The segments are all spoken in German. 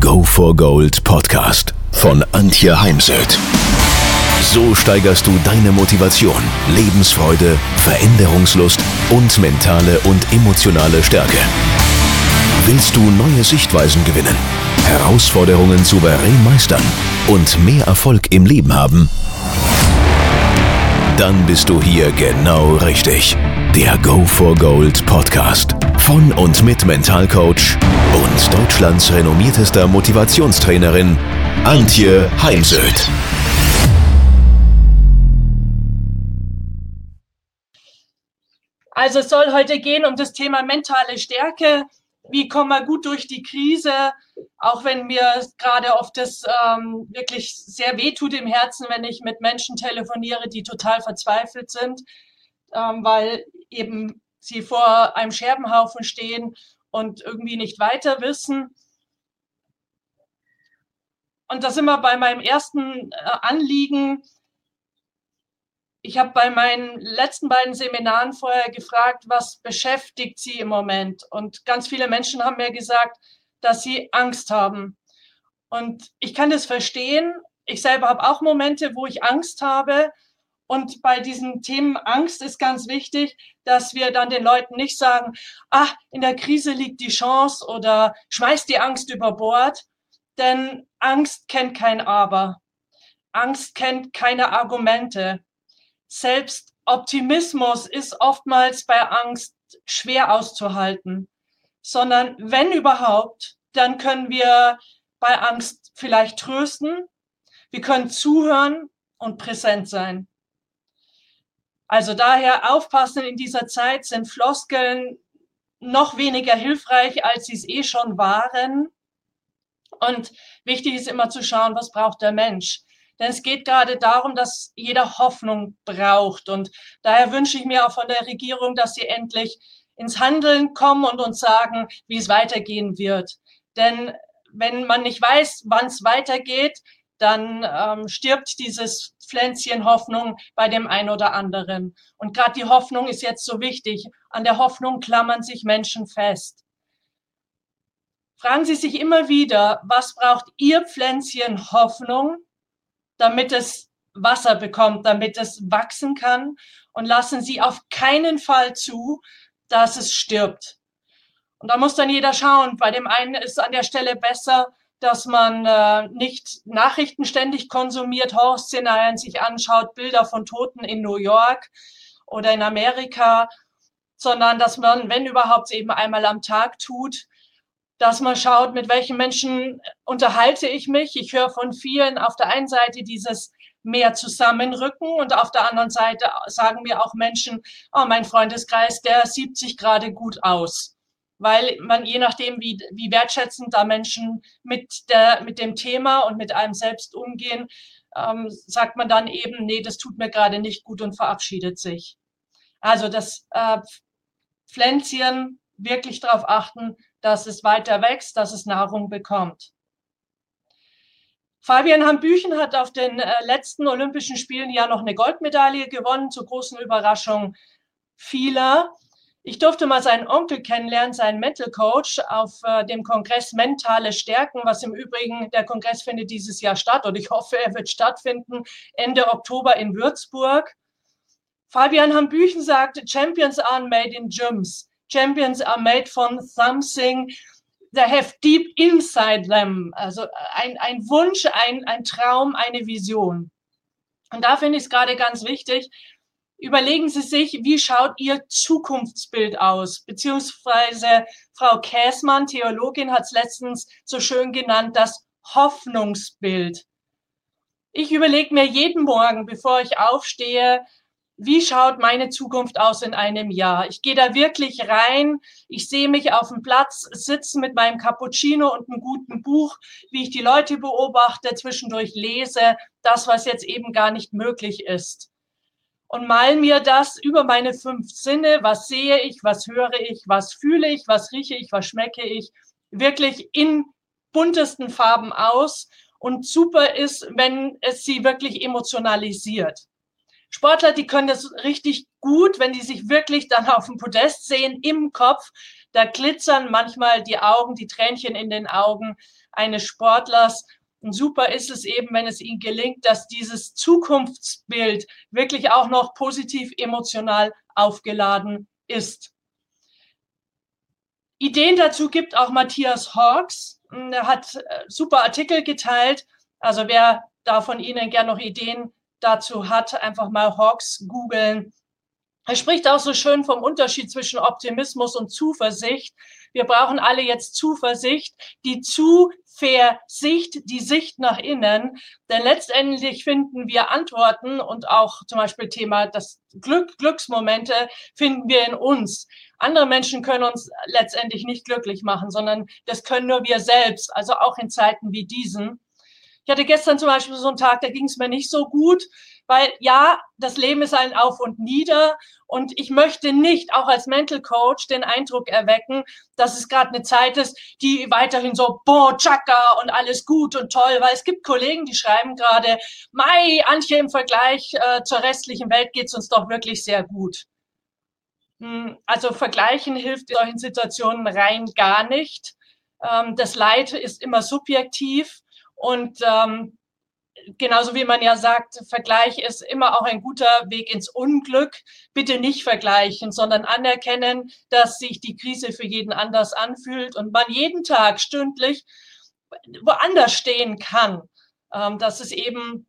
Go for Gold Podcast von Antje Heimsöth. So steigerst du deine Motivation, Lebensfreude, Veränderungslust und mentale und emotionale Stärke. Willst du neue Sichtweisen gewinnen, Herausforderungen souverän meistern und mehr Erfolg im Leben haben? Dann bist du hier genau richtig. Der Go for Gold Podcast von und mit Mentalcoach und Deutschlands renommiertester Motivationstrainerin Antje Heimsöth. Also es soll heute gehen um das Thema mentale Stärke. Wie kommen wir gut durch die Krise, auch wenn mir gerade oft das ähm, wirklich sehr weh tut im Herzen, wenn ich mit Menschen telefoniere, die total verzweifelt sind, ähm, weil eben sie vor einem Scherbenhaufen stehen und irgendwie nicht weiter wissen. Und da sind wir bei meinem ersten äh, Anliegen. Ich habe bei meinen letzten beiden Seminaren vorher gefragt, was beschäftigt Sie im Moment? Und ganz viele Menschen haben mir gesagt, dass sie Angst haben. Und ich kann das verstehen. Ich selber habe auch Momente, wo ich Angst habe. Und bei diesen Themen Angst ist ganz wichtig, dass wir dann den Leuten nicht sagen, ah, in der Krise liegt die Chance oder schmeiß die Angst über Bord. Denn Angst kennt kein Aber. Angst kennt keine Argumente. Selbst Optimismus ist oftmals bei Angst schwer auszuhalten, sondern wenn überhaupt, dann können wir bei Angst vielleicht trösten, wir können zuhören und präsent sein. Also daher aufpassen, in dieser Zeit sind Floskeln noch weniger hilfreich, als sie es eh schon waren. Und wichtig ist immer zu schauen, was braucht der Mensch. Denn es geht gerade darum, dass jeder Hoffnung braucht. Und daher wünsche ich mir auch von der Regierung, dass sie endlich ins Handeln kommen und uns sagen, wie es weitergehen wird. Denn wenn man nicht weiß, wann es weitergeht, dann ähm, stirbt dieses Pflänzchen Hoffnung bei dem einen oder anderen. Und gerade die Hoffnung ist jetzt so wichtig. An der Hoffnung klammern sich Menschen fest. Fragen Sie sich immer wieder, was braucht Ihr Pflänzchen Hoffnung, damit es Wasser bekommt, damit es wachsen kann und lassen Sie auf keinen Fall zu, dass es stirbt. Und da muss dann jeder schauen. Bei dem einen ist an der Stelle besser, dass man äh, nicht Nachrichten ständig konsumiert, Horrorszenarien sich anschaut, Bilder von Toten in New York oder in Amerika, sondern dass man, wenn überhaupt, eben einmal am Tag tut, dass man schaut, mit welchen Menschen unterhalte ich mich. Ich höre von vielen auf der einen Seite dieses mehr zusammenrücken und auf der anderen Seite sagen mir auch Menschen, oh, mein Freundeskreis, der sieht sich gerade gut aus weil man je nachdem, wie, wie wertschätzend da Menschen mit, der, mit dem Thema und mit einem selbst umgehen, ähm, sagt man dann eben, nee, das tut mir gerade nicht gut und verabschiedet sich. Also das äh, Pflänzchen wirklich darauf achten, dass es weiter wächst, dass es Nahrung bekommt. Fabian Hambüchen hat auf den äh, letzten Olympischen Spielen ja noch eine Goldmedaille gewonnen, zur großen Überraschung vieler. Ich durfte mal seinen Onkel kennenlernen, seinen Mental Coach, auf äh, dem Kongress Mentale Stärken, was im Übrigen, der Kongress findet dieses Jahr statt und ich hoffe, er wird stattfinden Ende Oktober in Würzburg. Fabian Hambüchen sagte, Champions are made in gyms. Champions are made from something that have deep inside them. Also ein, ein Wunsch, ein, ein Traum, eine Vision. Und da finde ich es gerade ganz wichtig, Überlegen Sie sich, wie schaut Ihr Zukunftsbild aus? Beziehungsweise Frau Käßmann, Theologin, hat es letztens so schön genannt, das Hoffnungsbild. Ich überlege mir jeden Morgen, bevor ich aufstehe, wie schaut meine Zukunft aus in einem Jahr? Ich gehe da wirklich rein. Ich sehe mich auf dem Platz sitzen mit meinem Cappuccino und einem guten Buch, wie ich die Leute beobachte, zwischendurch lese, das, was jetzt eben gar nicht möglich ist und mal mir das über meine fünf Sinne, was sehe ich, was höre ich, was fühle ich, was rieche ich, was schmecke ich, wirklich in buntesten Farben aus. Und super ist, wenn es sie wirklich emotionalisiert. Sportler, die können das richtig gut, wenn die sich wirklich dann auf dem Podest sehen im Kopf. Da glitzern manchmal die Augen, die Tränchen in den Augen. eines Sportlers. Und super ist es eben, wenn es ihnen gelingt, dass dieses Zukunftsbild wirklich auch noch positiv emotional aufgeladen ist. Ideen dazu gibt auch Matthias Hawks. Er hat äh, super Artikel geteilt. Also wer da von Ihnen gerne noch Ideen dazu hat, einfach mal Hawks googeln. Er spricht auch so schön vom Unterschied zwischen Optimismus und Zuversicht. Wir brauchen alle jetzt Zuversicht, die Zuversicht, die Sicht nach innen. Denn letztendlich finden wir Antworten und auch zum Beispiel Thema das Glück, Glücksmomente finden wir in uns. Andere Menschen können uns letztendlich nicht glücklich machen, sondern das können nur wir selbst. Also auch in Zeiten wie diesen. Ich hatte gestern zum Beispiel so einen Tag, da ging es mir nicht so gut, weil ja, das Leben ist ein Auf und Nieder und ich möchte nicht auch als Mental Coach den Eindruck erwecken, dass es gerade eine Zeit ist, die weiterhin so boah, chaka und alles gut und toll, weil es gibt Kollegen, die schreiben gerade, Mai, Antje, im Vergleich äh, zur restlichen Welt geht's uns doch wirklich sehr gut. Hm, also vergleichen hilft in solchen Situationen rein gar nicht. Ähm, das Leid ist immer subjektiv und ähm, genauso wie man ja sagt, Vergleich ist immer auch ein guter Weg ins Unglück. Bitte nicht vergleichen, sondern anerkennen, dass sich die Krise für jeden anders anfühlt und man jeden Tag stündlich woanders stehen kann. Ähm, dass es eben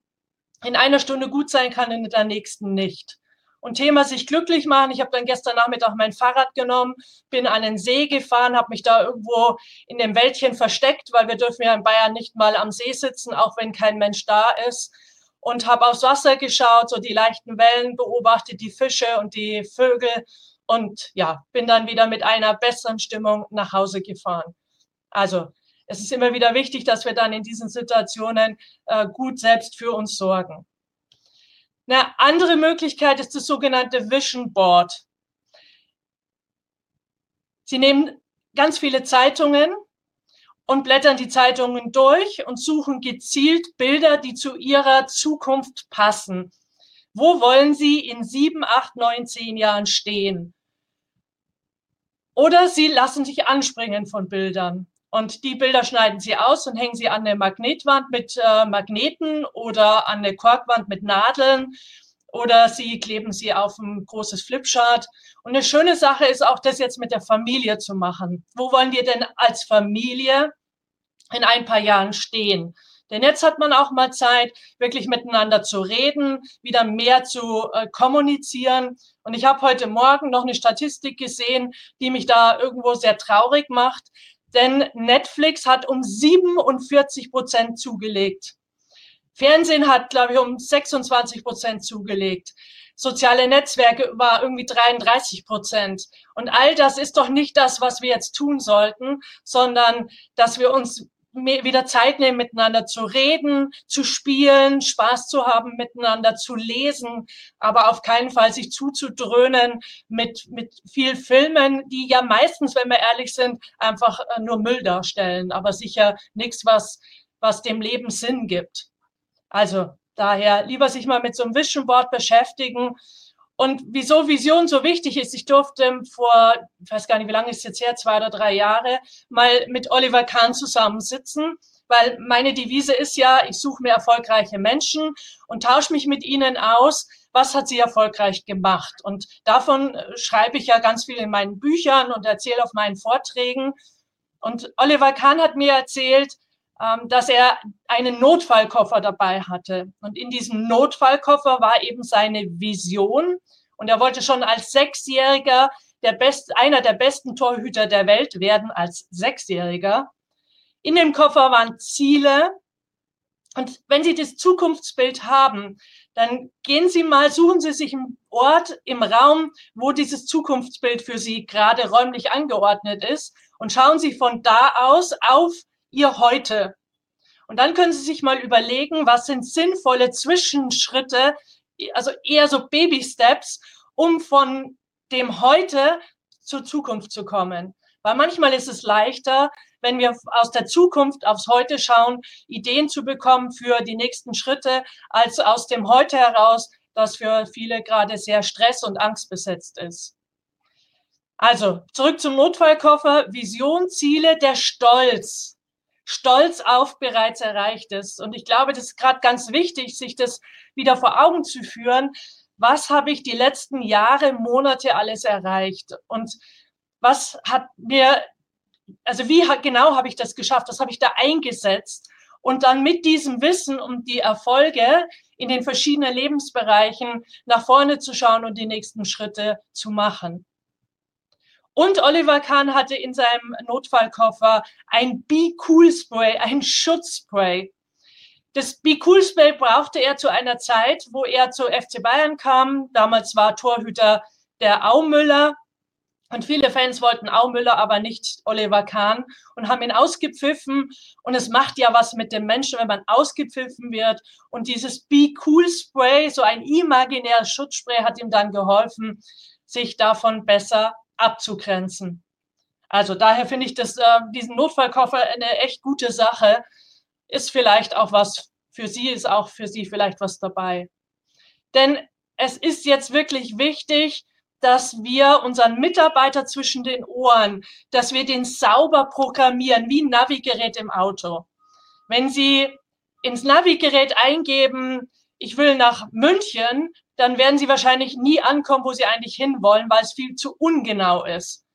in einer Stunde gut sein kann, in der nächsten nicht. Und Thema sich glücklich machen. Ich habe dann gestern Nachmittag mein Fahrrad genommen, bin an den See gefahren, habe mich da irgendwo in dem Wäldchen versteckt, weil wir dürfen ja in Bayern nicht mal am See sitzen, auch wenn kein Mensch da ist. Und habe aufs Wasser geschaut, so die leichten Wellen beobachtet, die Fische und die Vögel. Und ja, bin dann wieder mit einer besseren Stimmung nach Hause gefahren. Also es ist immer wieder wichtig, dass wir dann in diesen Situationen äh, gut selbst für uns sorgen. Eine andere Möglichkeit ist das sogenannte Vision Board. Sie nehmen ganz viele Zeitungen und blättern die Zeitungen durch und suchen gezielt Bilder, die zu ihrer Zukunft passen. Wo wollen Sie in sieben, acht, neun, zehn Jahren stehen? Oder Sie lassen sich anspringen von Bildern. Und die Bilder schneiden sie aus und hängen sie an eine Magnetwand mit äh, Magneten oder an eine Korkwand mit Nadeln oder sie kleben sie auf ein großes Flipchart. Und eine schöne Sache ist auch, das jetzt mit der Familie zu machen. Wo wollen wir denn als Familie in ein paar Jahren stehen? Denn jetzt hat man auch mal Zeit, wirklich miteinander zu reden, wieder mehr zu äh, kommunizieren. Und ich habe heute Morgen noch eine Statistik gesehen, die mich da irgendwo sehr traurig macht. Denn Netflix hat um 47 Prozent zugelegt. Fernsehen hat, glaube ich, um 26 Prozent zugelegt. Soziale Netzwerke war irgendwie 33 Prozent. Und all das ist doch nicht das, was wir jetzt tun sollten, sondern dass wir uns wieder Zeit nehmen, miteinander zu reden, zu spielen, Spaß zu haben, miteinander zu lesen, aber auf keinen Fall sich zuzudröhnen mit, mit viel Filmen, die ja meistens, wenn wir ehrlich sind, einfach äh, nur Müll darstellen, aber sicher nichts, was, was dem Leben Sinn gibt. Also daher lieber sich mal mit so einem Vision Board beschäftigen. Und wieso Vision so wichtig ist, ich durfte vor, ich weiß gar nicht, wie lange ist es jetzt her, zwei oder drei Jahre, mal mit Oliver Kahn zusammensitzen, weil meine Devise ist ja, ich suche mir erfolgreiche Menschen und tausche mich mit ihnen aus, was hat sie erfolgreich gemacht. Und davon äh, schreibe ich ja ganz viel in meinen Büchern und erzähle auf meinen Vorträgen. Und Oliver Kahn hat mir erzählt, dass er einen Notfallkoffer dabei hatte. Und in diesem Notfallkoffer war eben seine Vision. Und er wollte schon als Sechsjähriger der best, einer der besten Torhüter der Welt werden, als Sechsjähriger. In dem Koffer waren Ziele. Und wenn Sie das Zukunftsbild haben, dann gehen Sie mal, suchen Sie sich einen Ort im Raum, wo dieses Zukunftsbild für Sie gerade räumlich angeordnet ist und schauen Sie von da aus auf ihr heute. Und dann können Sie sich mal überlegen, was sind sinnvolle Zwischenschritte, also eher so Baby-Steps, um von dem heute zur Zukunft zu kommen. Weil manchmal ist es leichter, wenn wir aus der Zukunft aufs Heute schauen, Ideen zu bekommen für die nächsten Schritte, als aus dem Heute heraus, das für viele gerade sehr stress- und angstbesetzt ist. Also zurück zum Notfallkoffer, Vision, Ziele, der Stolz stolz auf bereits Erreichtes. Und ich glaube, das ist gerade ganz wichtig, sich das wieder vor Augen zu führen. Was habe ich die letzten Jahre, Monate alles erreicht? Und was hat mir, also wie genau habe ich das geschafft? Was habe ich da eingesetzt? Und dann mit diesem Wissen um die Erfolge in den verschiedenen Lebensbereichen nach vorne zu schauen und die nächsten Schritte zu machen. Und Oliver Kahn hatte in seinem Notfallkoffer ein Be Cool Spray, ein Schutzspray. Das Be Cool Spray brauchte er zu einer Zeit, wo er zu FC Bayern kam. Damals war Torhüter der Aumüller. Und viele Fans wollten Aumüller, aber nicht Oliver Kahn und haben ihn ausgepfiffen. Und es macht ja was mit dem Menschen, wenn man ausgepfiffen wird. Und dieses Be Cool Spray, so ein imaginäres Schutzspray, hat ihm dann geholfen, sich davon besser abzugrenzen. Also daher finde ich das, äh, diesen Notfallkoffer eine echt gute Sache. Ist vielleicht auch was für Sie, ist auch für Sie vielleicht was dabei. Denn es ist jetzt wirklich wichtig, dass wir unseren Mitarbeiter zwischen den Ohren, dass wir den sauber programmieren, wie ein Navigerät im Auto. Wenn Sie ins Navigerät eingeben, ich will nach München, dann werden Sie wahrscheinlich nie ankommen, wo Sie eigentlich hinwollen, weil es viel zu ungenau ist.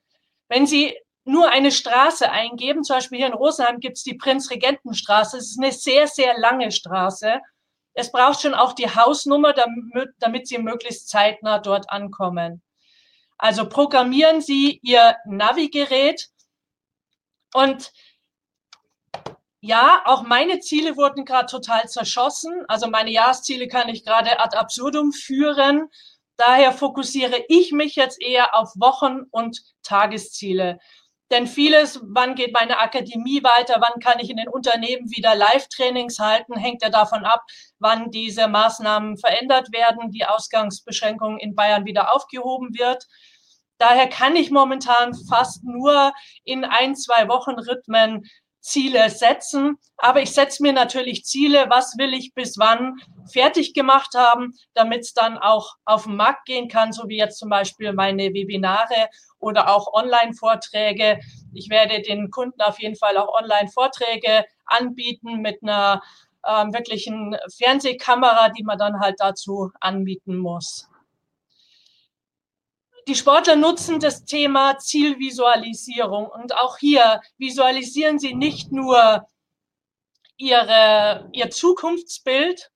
Wenn Sie nur eine Straße eingeben, zum Beispiel hier in Rosenheim gibt es die Prinzregentenstraße, es ist eine sehr, sehr lange Straße. Es braucht schon auch die Hausnummer, damit, damit Sie möglichst zeitnah dort ankommen. Also programmieren Sie Ihr Navigerät und ja, auch meine Ziele wurden gerade total zerschossen. Also meine Jahresziele kann ich gerade ad absurdum führen. Daher fokussiere ich mich jetzt eher auf Wochen- und Tagesziele. Denn vieles, wann geht meine Akademie weiter, wann kann ich in den Unternehmen wieder Live-Trainings halten, hängt ja davon ab, wann diese Maßnahmen verändert werden, die Ausgangsbeschränkung in Bayern wieder aufgehoben wird. Daher kann ich momentan fast nur in ein, zwei Wochen Rhythmen Ziele setzen. Aber ich setze mir natürlich Ziele, was will ich bis wann fertig gemacht haben, damit es dann auch auf den Markt gehen kann, so wie jetzt zum Beispiel meine Webinare oder auch Online-Vorträge. Ich werde den Kunden auf jeden Fall auch Online-Vorträge anbieten mit einer ähm, wirklichen Fernsehkamera, die man dann halt dazu anbieten muss die Sportler nutzen das Thema Zielvisualisierung und auch hier visualisieren sie nicht nur ihre, ihr Zukunftsbild,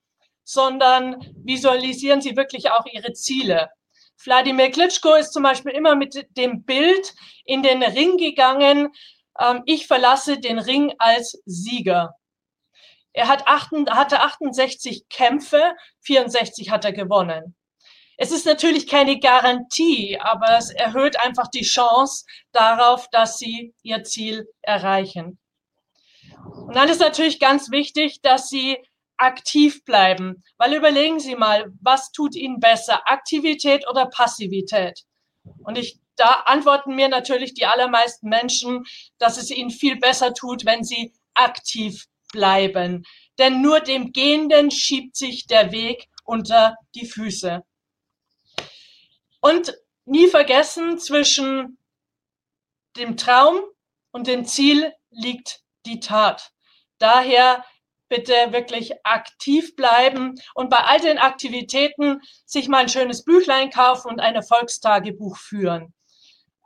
sondern visualisieren sie wirklich auch ihre Ziele. Wladimir Klitschko ist zum Beispiel immer mit dem Bild in den Ring gegangen, ähm, ich verlasse den Ring als Sieger. Er hat acht, hatte 68 Kämpfe, 64 hat er gewonnen. Es ist natürlich keine Garantie, aber es erhöht einfach die Chance darauf, dass sie ihr Ziel erreichen. Und dann ist natürlich ganz wichtig, dass sie aktiv bleiben, weil überlegen Sie mal, was tut Ihnen besser, Aktivität oder Passivität? Und ich, da antworten mir natürlich die allermeisten Menschen, dass es ihnen viel besser tut, wenn sie aktiv bleiben. Denn nur dem Gehenden schiebt sich der Weg unter die Füße. Und nie vergessen, zwischen dem Traum und dem Ziel liegt die Tat. Daher bitte wirklich aktiv bleiben und bei all den Aktivitäten sich mal ein schönes Büchlein kaufen und ein Erfolgstagebuch führen.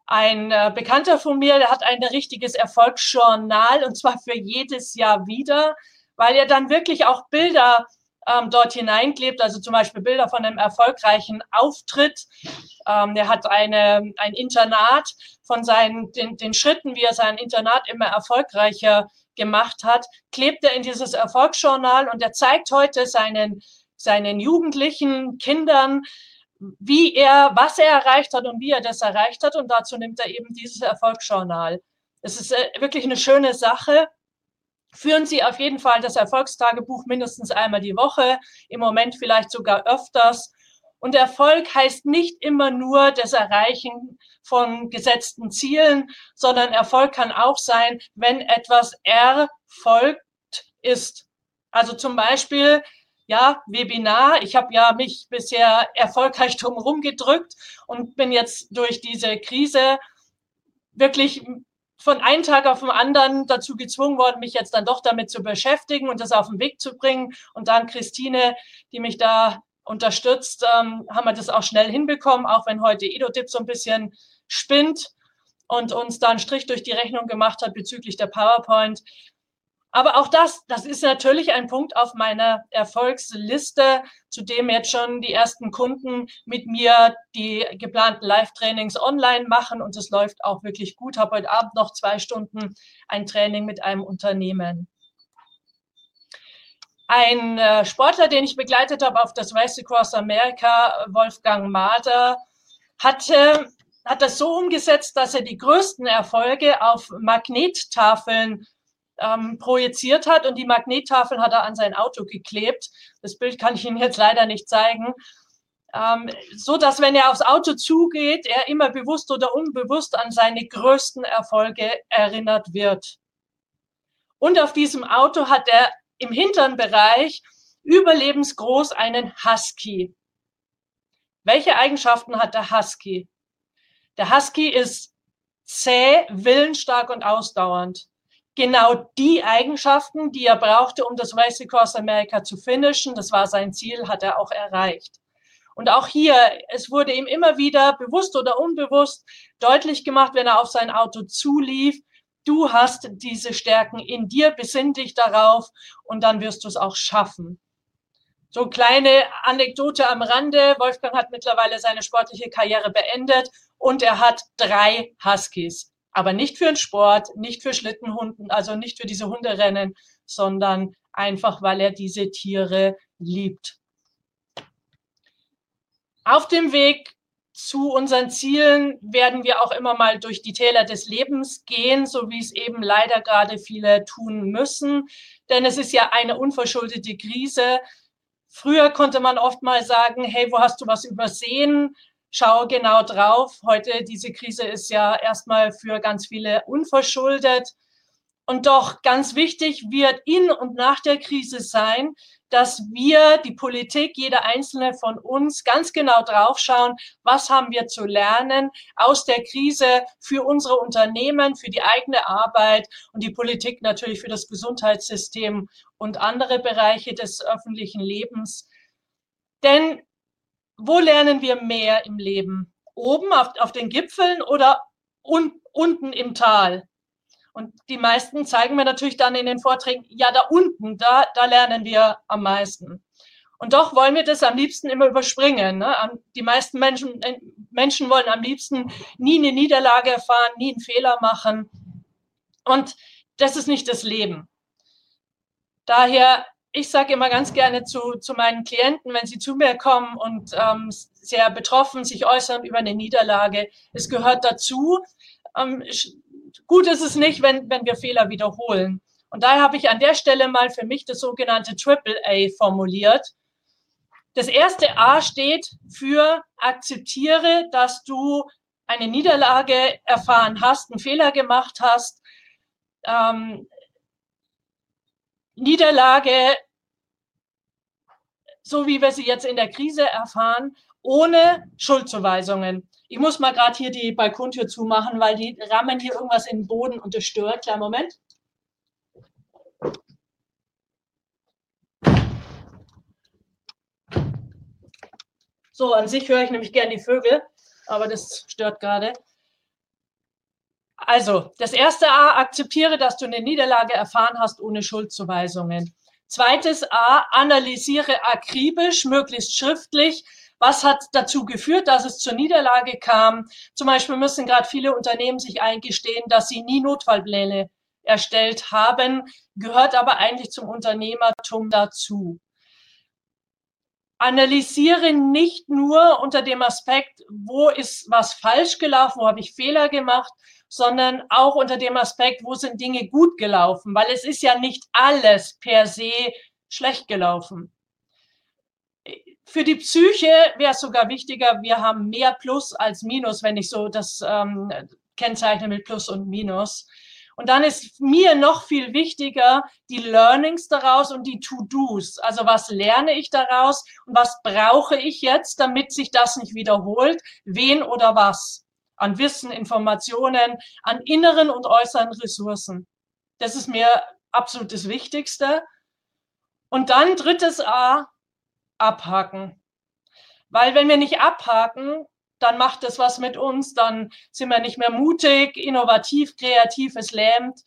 Ein äh, Bekannter von mir, der hat ein richtiges Erfolgsjournal und zwar für jedes Jahr wieder, weil er dann wirklich auch Bilder ähm, dort hineinklebt, also zum Beispiel Bilder von einem erfolgreichen Auftritt. Ähm, er hat eine, ein Internat von seinen, den, den Schritten, wie er sein Internat immer erfolgreicher gemacht hat, klebt er in dieses Erfolgsjournal und er zeigt heute seinen, seinen jugendlichen Kindern, wie er, was er erreicht hat und wie er das erreicht hat. Und dazu nimmt er eben dieses Erfolgsjournal. Es ist äh, wirklich eine schöne Sache führen Sie auf jeden Fall das Erfolgstagebuch mindestens einmal die Woche, im Moment vielleicht sogar öfters. Und Erfolg heißt nicht immer nur das Erreichen von gesetzten Zielen, sondern Erfolg kann auch sein, wenn etwas erfolgt ist. Also zum Beispiel, ja, Webinar. Ich habe ja mich bisher erfolgreich drumherum gedrückt und bin jetzt durch diese Krise wirklich von einem Tag auf den anderen dazu gezwungen worden, mich jetzt dann doch damit zu beschäftigen und das auf den Weg zu bringen. Und dann Christine, die mich da unterstützt, ähm, haben wir das auch schnell hinbekommen, auch wenn heute EdoTip so ein bisschen spinnt und uns da einen Strich durch die Rechnung gemacht hat bezüglich der PowerPoint. Aber auch das, das ist natürlich ein Punkt auf meiner Erfolgsliste, zu dem jetzt schon die ersten Kunden mit mir die geplanten Live-Trainings online machen und es läuft auch wirklich gut. Habe heute Abend noch zwei Stunden ein Training mit einem Unternehmen. Ein äh, Sportler, den ich begleitet habe auf das Race Across America, Wolfgang Mader, hatte, hat das so umgesetzt, dass er die größten Erfolge auf Magnettafeln ähm, projiziert hat und die Magnettafeln hat er an sein Auto geklebt. Das Bild kann ich Ihnen jetzt leider nicht zeigen. Ähm, so dass wenn er aufs Auto zugeht, er immer bewusst oder unbewusst an seine größten Erfolge erinnert wird. Und auf diesem Auto hat er im hinteren Bereich überlebensgroß einen Husky. Welche Eigenschaften hat der Husky? Der Husky ist zäh, willensstark und ausdauernd genau die Eigenschaften, die er brauchte, um das Race Across America zu finishen. Das war sein Ziel, hat er auch erreicht. Und auch hier, es wurde ihm immer wieder bewusst oder unbewusst deutlich gemacht, wenn er auf sein Auto zulief, du hast diese Stärken in dir, besinn dich darauf und dann wirst du es auch schaffen. So kleine Anekdote am Rande. Wolfgang hat mittlerweile seine sportliche Karriere beendet und er hat drei Huskies aber nicht für den Sport, nicht für Schlittenhunden, also nicht für diese Hunderennen, sondern einfach, weil er diese Tiere liebt. Auf dem Weg zu unseren Zielen werden wir auch immer mal durch die Täler des Lebens gehen, so wie es eben leider gerade viele tun müssen. Denn es ist ja eine unverschuldete Krise. Früher konnte man oft mal sagen, hey, wo hast du was übersehen? Schau genau drauf. Heute, diese Krise ist ja erstmal für ganz viele unverschuldet. Und doch ganz wichtig wird in und nach der Krise sein, dass wir, die Politik, jeder einzelne von uns ganz genau draufschauen, was haben wir zu lernen aus der Krise für unsere Unternehmen, für die eigene Arbeit und die Politik natürlich für das Gesundheitssystem und andere Bereiche des öffentlichen Lebens. Denn wo lernen wir mehr im Leben? Oben auf, auf den Gipfeln oder un, unten im Tal? Und die meisten zeigen mir natürlich dann in den Vorträgen, ja, da unten, da, da lernen wir am meisten. Und doch wollen wir das am liebsten immer überspringen. Ne? Die meisten Menschen, äh, Menschen wollen am liebsten nie eine Niederlage erfahren, nie einen Fehler machen. Und das ist nicht das Leben. Daher ich sage immer ganz gerne zu, zu meinen Klienten, wenn sie zu mir kommen und ähm, sehr betroffen sich äußern über eine Niederlage, es gehört dazu. Ähm, gut ist es nicht, wenn, wenn wir Fehler wiederholen. Und daher habe ich an der Stelle mal für mich das sogenannte Triple A formuliert. Das erste A steht für akzeptiere, dass du eine Niederlage erfahren hast, einen Fehler gemacht hast, ähm, Niederlage, so wie wir sie jetzt in der Krise erfahren, ohne Schuldzuweisungen. Ich muss mal gerade hier die Balkontür zumachen, weil die rammen hier irgendwas in den Boden und das stört. Kleinen Moment. So, an sich höre ich nämlich gern die Vögel, aber das stört gerade. Also, das erste A, akzeptiere, dass du eine Niederlage erfahren hast ohne Schuldzuweisungen. Zweites A, analysiere akribisch, möglichst schriftlich, was hat dazu geführt, dass es zur Niederlage kam. Zum Beispiel müssen gerade viele Unternehmen sich eingestehen, dass sie nie Notfallpläne erstellt haben, gehört aber eigentlich zum Unternehmertum dazu. Analysiere nicht nur unter dem Aspekt, wo ist was falsch gelaufen, wo habe ich Fehler gemacht, sondern auch unter dem Aspekt, wo sind Dinge gut gelaufen, weil es ist ja nicht alles per se schlecht gelaufen. Für die Psyche wäre es sogar wichtiger, wir haben mehr Plus als Minus, wenn ich so das ähm, kennzeichne mit Plus und Minus. Und dann ist mir noch viel wichtiger die Learnings daraus und die To-Dos. Also was lerne ich daraus und was brauche ich jetzt, damit sich das nicht wiederholt? Wen oder was? An Wissen, Informationen, an inneren und äußeren Ressourcen. Das ist mir absolut das Wichtigste. Und dann drittes A, abhaken. Weil wenn wir nicht abhaken, dann macht es was mit uns, dann sind wir nicht mehr mutig, innovativ, kreativ, es lähmt.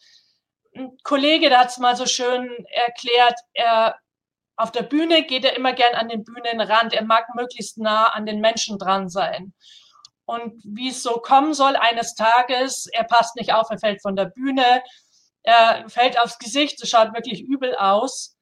Ein Kollege, der hat es mal so schön erklärt, er auf der Bühne geht er immer gern an den Bühnenrand. Er mag möglichst nah an den Menschen dran sein. Und wie es so kommen soll eines Tages, er passt nicht auf, er fällt von der Bühne, er fällt aufs Gesicht, es schaut wirklich übel aus.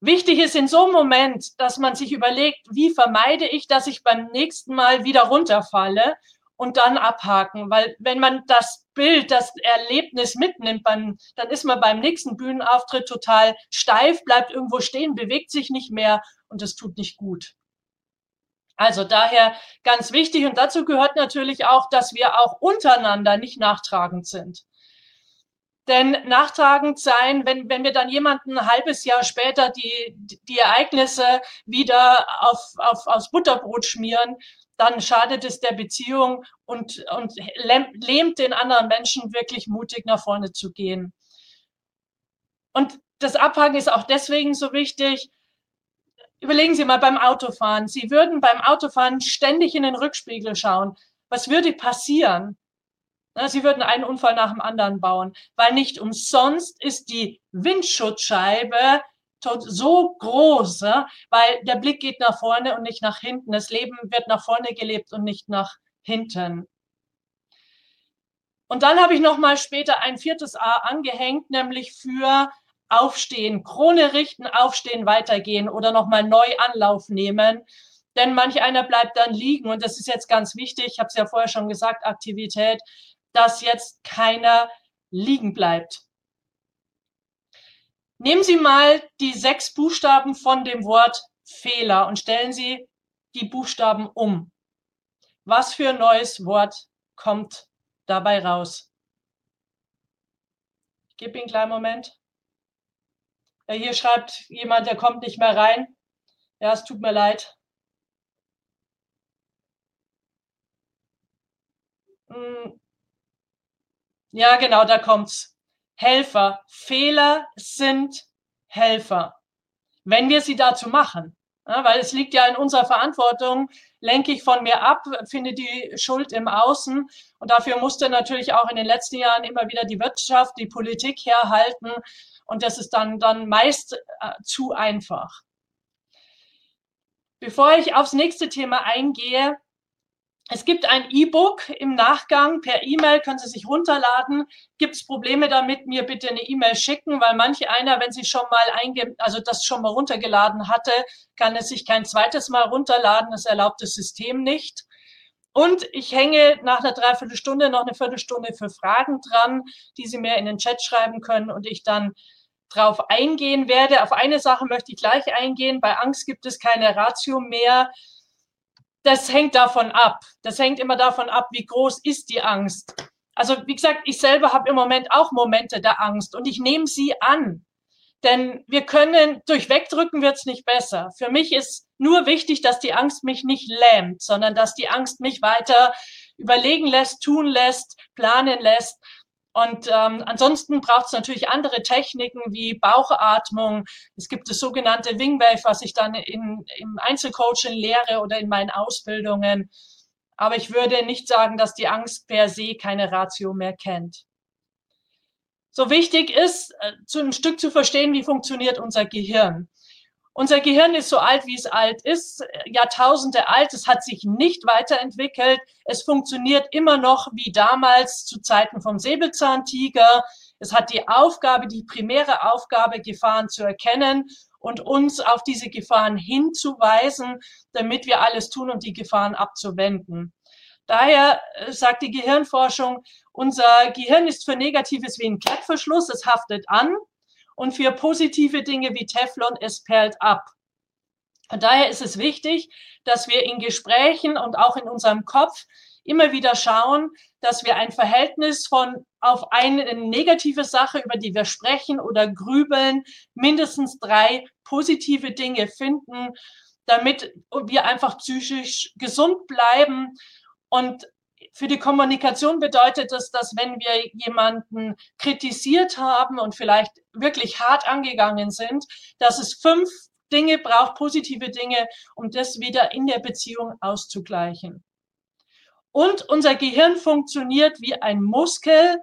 Wichtig ist in so einem Moment, dass man sich überlegt, wie vermeide ich, dass ich beim nächsten Mal wieder runterfalle und dann abhaken. Weil wenn man das Bild, das Erlebnis mitnimmt, dann, ist man beim nächsten Bühnenauftritt total steif, bleibt irgendwo stehen, bewegt sich nicht mehr und das tut nicht gut. Also daher ganz wichtig und dazu gehört natürlich auch, dass wir auch untereinander nicht nachtragend sind. Denn nachtragend sein, wenn, wenn wir dann jemanden ein halbes Jahr später die, die Ereignisse wieder auf, auf, aufs Butterbrot schmieren, dann schadet es der Beziehung und, und lähmt den anderen Menschen wirklich mutig nach vorne zu gehen. Und das Abhaken ist auch deswegen so wichtig. Überlegen Sie mal beim Autofahren. Sie würden beim Autofahren ständig in den Rückspiegel schauen. Was würde passieren? Sie würden einen Unfall nach dem anderen bauen, weil nicht umsonst ist die Windschutzscheibe so groß, weil der Blick geht nach vorne und nicht nach hinten. Das Leben wird nach vorne gelebt und nicht nach hinten. Und dann habe ich noch mal später ein viertes A angehängt, nämlich für Aufstehen, Krone richten, aufstehen, weitergehen oder noch mal neu Anlauf nehmen. Denn manch einer bleibt dann liegen und das ist jetzt ganz wichtig. Ich habe es ja vorher schon gesagt, Aktivität, dass jetzt keiner liegen bleibt. Nehmen Sie mal die sechs Buchstaben von dem Wort Fehler und stellen Sie die Buchstaben um. Was für ein neues Wort kommt dabei raus? Ich gebe Ihnen einen kleinen Moment. Ja, hier schreibt jemand, der kommt nicht mehr rein. Ja, es tut mir leid. Hm. Ja, genau, da kommt's. Helfer. Fehler sind Helfer. Wenn wir sie dazu machen. Ja, weil es liegt ja in unserer Verantwortung, lenke ich von mir ab, finde die Schuld im Außen. Und dafür musste natürlich auch in den letzten Jahren immer wieder die Wirtschaft, die Politik herhalten. Und das ist dann, dann meist äh, zu einfach. Bevor ich aufs nächste Thema eingehe, es gibt ein E-Book im Nachgang per E-Mail, können Sie sich runterladen. Gibt es Probleme damit, mir bitte eine E-Mail schicken, weil manch einer, wenn sie schon mal einge also das schon mal runtergeladen hatte, kann es sich kein zweites Mal runterladen. Das erlaubt das System nicht. Und ich hänge nach einer Dreiviertelstunde noch eine Viertelstunde für Fragen dran, die Sie mir in den Chat schreiben können und ich dann drauf eingehen werde. Auf eine Sache möchte ich gleich eingehen. Bei Angst gibt es keine Ratio mehr das hängt davon ab. Das hängt immer davon ab, wie groß ist die Angst. Also wie gesagt, ich selber habe im Moment auch Momente der Angst und ich nehme sie an. Denn wir können, durch Wegdrücken wird es nicht besser. Für mich ist nur wichtig, dass die Angst mich nicht lähmt, sondern dass die Angst mich weiter überlegen lässt, tun lässt, planen lässt und ähm, ansonsten braucht es natürlich andere Techniken wie Bauchatmung. Es gibt das sogenannte Wingwave, was ich dann in, im Einzelcoaching lehre oder in meinen Ausbildungen. Aber ich würde nicht sagen, dass die Angst per se keine Ratio mehr kennt. So wichtig ist, äh, zu ein Stück zu verstehen, wie funktioniert unser Gehirn. Unser Gehirn ist so alt, wie es alt ist, Jahrtausende alt. Es hat sich nicht weiterentwickelt. Es funktioniert immer noch wie damals zu Zeiten vom Säbelzahntiger. Es hat die Aufgabe, die primäre Aufgabe, Gefahren zu erkennen und uns auf diese Gefahren hinzuweisen, damit wir alles tun, um die Gefahren abzuwenden. Daher äh, sagt die Gehirnforschung, unser Gehirn ist für Negatives wie ein Klettverschluss, es haftet an und für positive Dinge wie Teflon, es perlt ab. Und daher ist es wichtig, dass wir in Gesprächen und auch in unserem Kopf immer wieder schauen, dass wir ein Verhältnis von auf eine negative Sache, über die wir sprechen oder grübeln, mindestens drei positive Dinge finden, damit wir einfach psychisch gesund bleiben. Und Für die Kommunikation bedeutet das, dass wenn wir jemanden kritisiert haben und vielleicht wirklich hart angegangen sind, dass es fünf Dinge braucht, positive Dinge, um das wieder in der Beziehung auszugleichen. Und unser Gehirn funktioniert wie ein Muskel.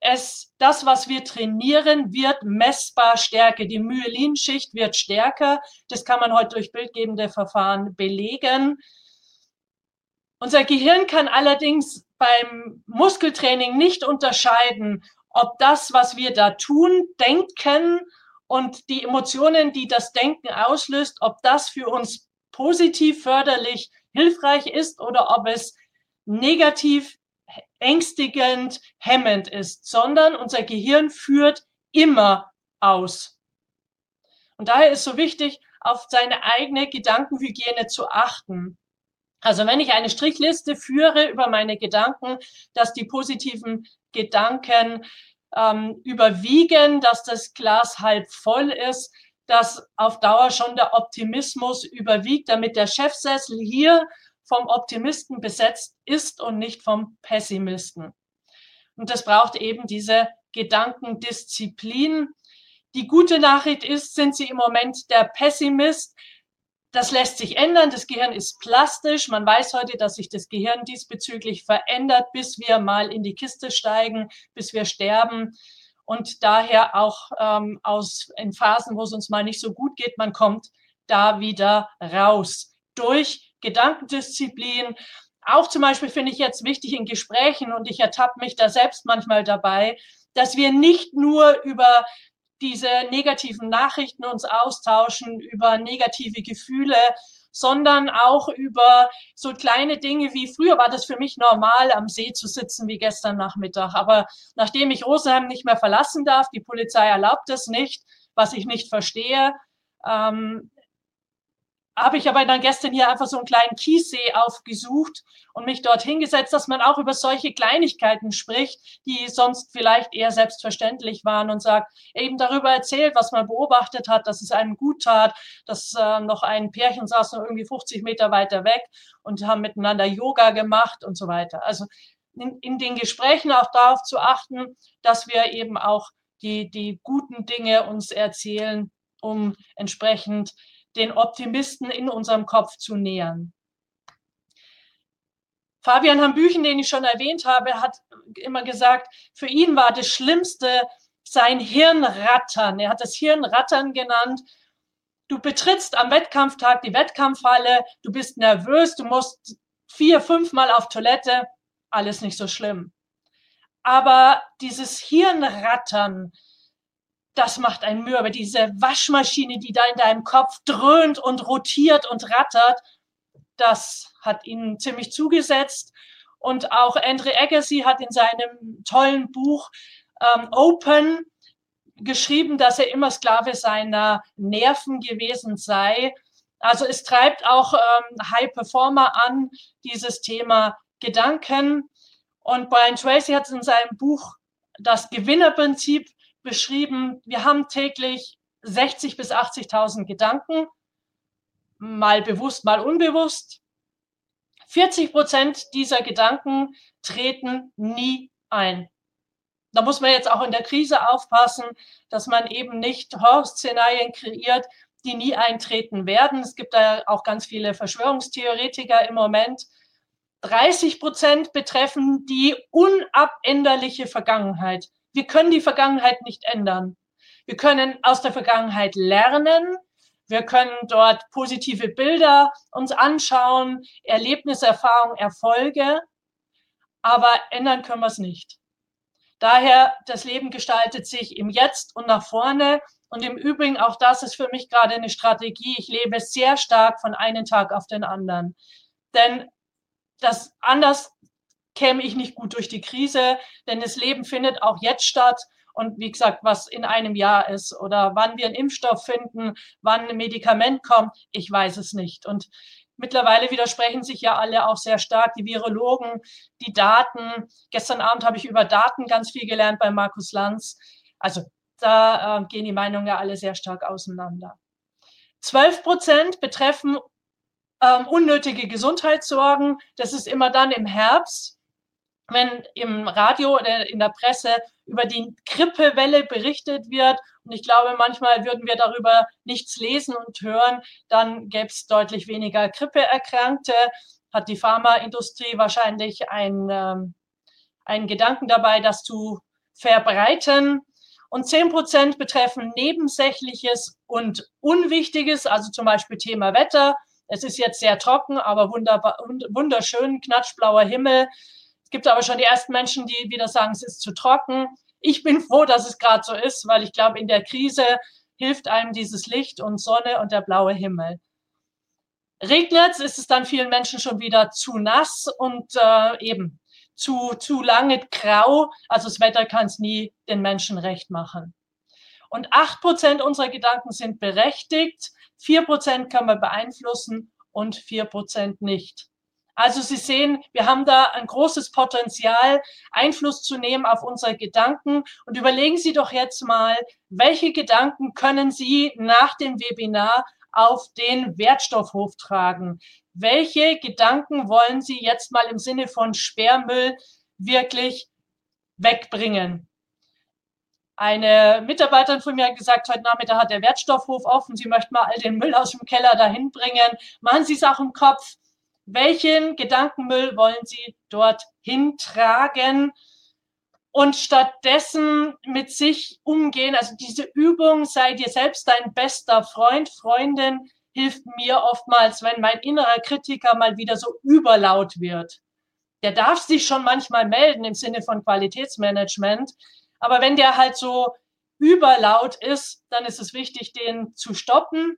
Es, das, was wir trainieren, wird messbar stärker. Die Myelinschicht wird stärker. Das kann man heute durch bildgebende Verfahren belegen. Unser Gehirn kann allerdings beim Muskeltraining nicht unterscheiden, ob das, was wir da tun, denken und die Emotionen, die das Denken auslöst, ob das für uns positiv, förderlich, hilfreich ist oder ob es negativ, ängstigend, hemmend ist, sondern unser Gehirn führt immer aus. Und daher ist so wichtig, auf seine eigene Gedankenhygiene zu achten. Also wenn ich eine Strichliste führe über meine Gedanken, dass die positiven Gedanken ähm, überwiegen, dass das Glas halb voll ist, dass auf Dauer schon der Optimismus überwiegt, damit der Chefsessel hier vom Optimisten besetzt ist und nicht vom Pessimisten. Und das braucht eben diese Gedankendisziplin. Die gute Nachricht ist, sind Sie im Moment der Pessimist. Das lässt sich ändern. Das Gehirn ist plastisch. Man weiß heute, dass sich das Gehirn diesbezüglich verändert, bis wir mal in die Kiste steigen, bis wir sterben. Und daher auch ähm, aus in Phasen, wo es uns mal nicht so gut geht, man kommt da wieder raus durch Gedankendisziplin. Auch zum Beispiel finde ich jetzt wichtig in Gesprächen und ich ertappe mich da selbst manchmal dabei, dass wir nicht nur über diese negativen Nachrichten uns austauschen, über negative Gefühle, sondern auch über so kleine Dinge wie früher war das für mich normal, am See zu sitzen wie gestern Nachmittag. Aber nachdem ich Rosenheim nicht mehr verlassen darf, die Polizei erlaubt es nicht, was ich nicht verstehe, ähm, habe ich aber dann gestern hier einfach so einen kleinen Kiessee aufgesucht und mich dort hingesetzt, dass man auch über solche Kleinigkeiten spricht, die sonst vielleicht eher selbstverständlich waren und sagt, eben darüber erzählt, was man beobachtet hat, dass es einem gut tat, dass äh, noch ein Pärchen saß noch irgendwie 50 Meter weiter weg und haben miteinander Yoga gemacht und so weiter. Also in, in den Gesprächen auch darauf zu achten, dass wir eben auch die, die guten Dinge uns erzählen, um entsprechend den Optimisten in unserem Kopf zu nähern. Fabian Hambüchen, den ich schon erwähnt habe, hat immer gesagt, für ihn war das Schlimmste sein Hirnrattern. Er hat das Hirnrattern genannt. Du betrittst am Wettkampftag die Wettkampfhalle, du bist nervös, du musst vier, fünfmal auf Toilette, alles nicht so schlimm. Aber dieses Hirnrattern, das macht einen mürbe. Diese Waschmaschine, die da in deinem Kopf dröhnt und rotiert und rattert, das hat ihnen ziemlich zugesetzt. Und auch Andre Agassi hat in seinem tollen Buch ähm, Open geschrieben, dass er immer Sklave seiner Nerven gewesen sei. Also es treibt auch ähm, High Performer an, dieses Thema Gedanken. Und Brian Tracy hat in seinem Buch das Gewinnerprinzip beschrieben, wir haben täglich 60 bis 80.000 Gedanken, mal bewusst, mal unbewusst. 40 Prozent dieser Gedanken treten nie ein. Da muss man jetzt auch in der Krise aufpassen, dass man eben nicht Horrorszenarien kreiert, die nie eintreten werden. Es gibt da auch ganz viele Verschwörungstheoretiker im Moment. 30 Prozent betreffen die unabänderliche Vergangenheit. Wir können die Vergangenheit nicht ändern. Wir können aus der Vergangenheit lernen. Wir können dort positive Bilder uns anschauen, Erlebnisse, Erfahrungen, Erfolge. Aber ändern können wir es nicht. Daher, das Leben gestaltet sich im Jetzt und nach vorne. Und im Übrigen, auch das ist für mich gerade eine Strategie. Ich lebe sehr stark von einem Tag auf den anderen. Denn das anders käme ich nicht gut durch die Krise, denn das Leben findet auch jetzt statt. Und wie gesagt, was in einem Jahr ist oder wann wir einen Impfstoff finden, wann ein Medikament kommt, ich weiß es nicht. Und mittlerweile widersprechen sich ja alle auch sehr stark, die Virologen, die Daten. Gestern Abend habe ich über Daten ganz viel gelernt bei Markus Lanz. Also da äh, gehen die Meinungen ja alle sehr stark auseinander. 12 Prozent betreffen ähm, unnötige Gesundheitssorgen. Das ist immer dann im Herbst, wenn im Radio oder in der Presse über die Grippewelle berichtet wird. Und ich glaube, manchmal würden wir darüber nichts lesen und hören, dann gäbe es deutlich weniger Grippeerkrankte. Hat die Pharmaindustrie wahrscheinlich einen, ähm, einen Gedanken dabei, das zu verbreiten. Und zehn Prozent betreffen Nebensächliches und Unwichtiges, also zum Beispiel Thema Wetter. Es ist jetzt sehr trocken, aber wunderbar, wunderschön, knatschblauer Himmel. Gibt aber schon die ersten Menschen, die wieder sagen, es ist zu trocken. Ich bin froh, dass es gerade so ist, weil ich glaube, in der Krise hilft einem dieses Licht und Sonne und der blaue Himmel. Regnet es, ist es dann vielen Menschen schon wieder zu nass und äh, eben zu, zu lange grau. Also das Wetter kann es nie den Menschen recht machen. Und acht Prozent unserer Gedanken sind berechtigt. 4% können wir beeinflussen und 4% nicht. Also Sie sehen, wir haben da ein großes Potenzial, Einfluss zu nehmen auf unsere Gedanken. Und überlegen Sie doch jetzt mal, welche Gedanken können Sie nach dem Webinar auf den Wertstoffhof tragen? Welche Gedanken wollen Sie jetzt mal im Sinne von Sperrmüll wirklich wegbringen? Eine Mitarbeiterin von mir hat gesagt, heute Nachmittag hat der Wertstoffhof offen. Sie möchte mal all den Müll aus dem Keller dahin bringen. Machen Sie es auch im Kopf. Welchen Gedankenmüll wollen Sie dort hintragen? Und stattdessen mit sich umgehen. Also diese Übung, sei dir selbst dein bester Freund, Freundin, hilft mir oftmals, wenn mein innerer Kritiker mal wieder so überlaut wird. Der darf sich schon manchmal melden im Sinne von Qualitätsmanagement. Aber wenn der halt so überlaut ist, dann ist es wichtig, den zu stoppen.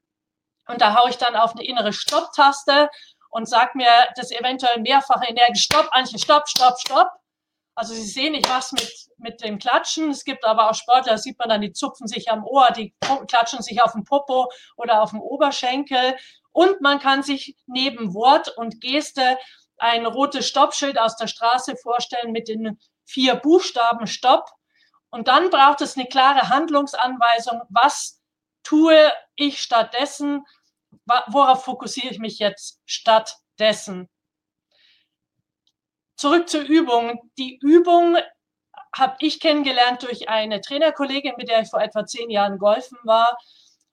Und da haue ich dann auf eine innere Stopp-Taste und sage mir das eventuell mehrfach energisch, stopp, Antje, stopp, stopp, stopp. Also Sie sehen, ich mache mit, mit dem Klatschen. Es gibt aber auch Sportler, da sieht man dann, die zupfen sich am Ohr, die klatschen sich auf den Popo oder auf dem Oberschenkel. Und man kann sich neben Wort und Geste ein rotes Stoppschild aus der Straße vorstellen mit den vier Buchstaben Stopp. Und dann braucht es eine klare Handlungsanweisung. Was tue ich stattdessen? Worauf fokussiere ich mich jetzt stattdessen? Zurück zur Übung. Die Übung habe ich kennengelernt durch eine Trainerkollegin, mit der ich vor etwa zehn Jahren golfen war.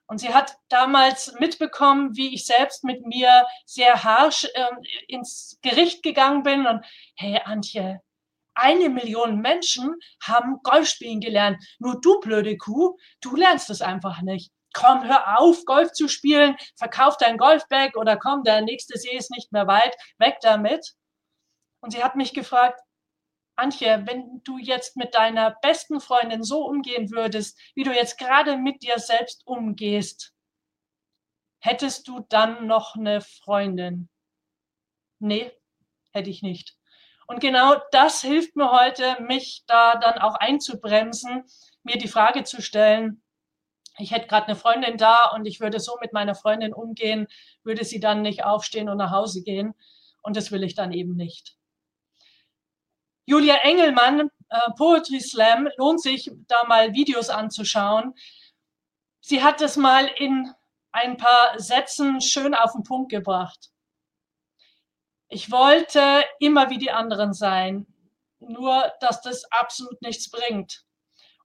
Und sie hat damals mitbekommen, wie ich selbst mit mir sehr harsch äh, ins Gericht gegangen bin. Und hey, Antje, eine Million Menschen haben Golf spielen gelernt. Nur du, blöde Kuh, du lernst es einfach nicht. Komm, hör auf, Golf zu spielen, verkauf dein Golfbag oder komm, der nächste See ist nicht mehr weit, weg damit. Und sie hat mich gefragt, Antje, wenn du jetzt mit deiner besten Freundin so umgehen würdest, wie du jetzt gerade mit dir selbst umgehst, hättest du dann noch eine Freundin? Nee, hätte ich nicht. Und genau das hilft mir heute, mich da dann auch einzubremsen, mir die Frage zu stellen, ich hätte gerade eine Freundin da und ich würde so mit meiner Freundin umgehen, würde sie dann nicht aufstehen und nach Hause gehen. Und das will ich dann eben nicht. Julia Engelmann, äh, Poetry Slam, lohnt sich da mal Videos anzuschauen. Sie hat es mal in ein paar Sätzen schön auf den Punkt gebracht. Ich wollte immer wie die anderen sein, nur dass das absolut nichts bringt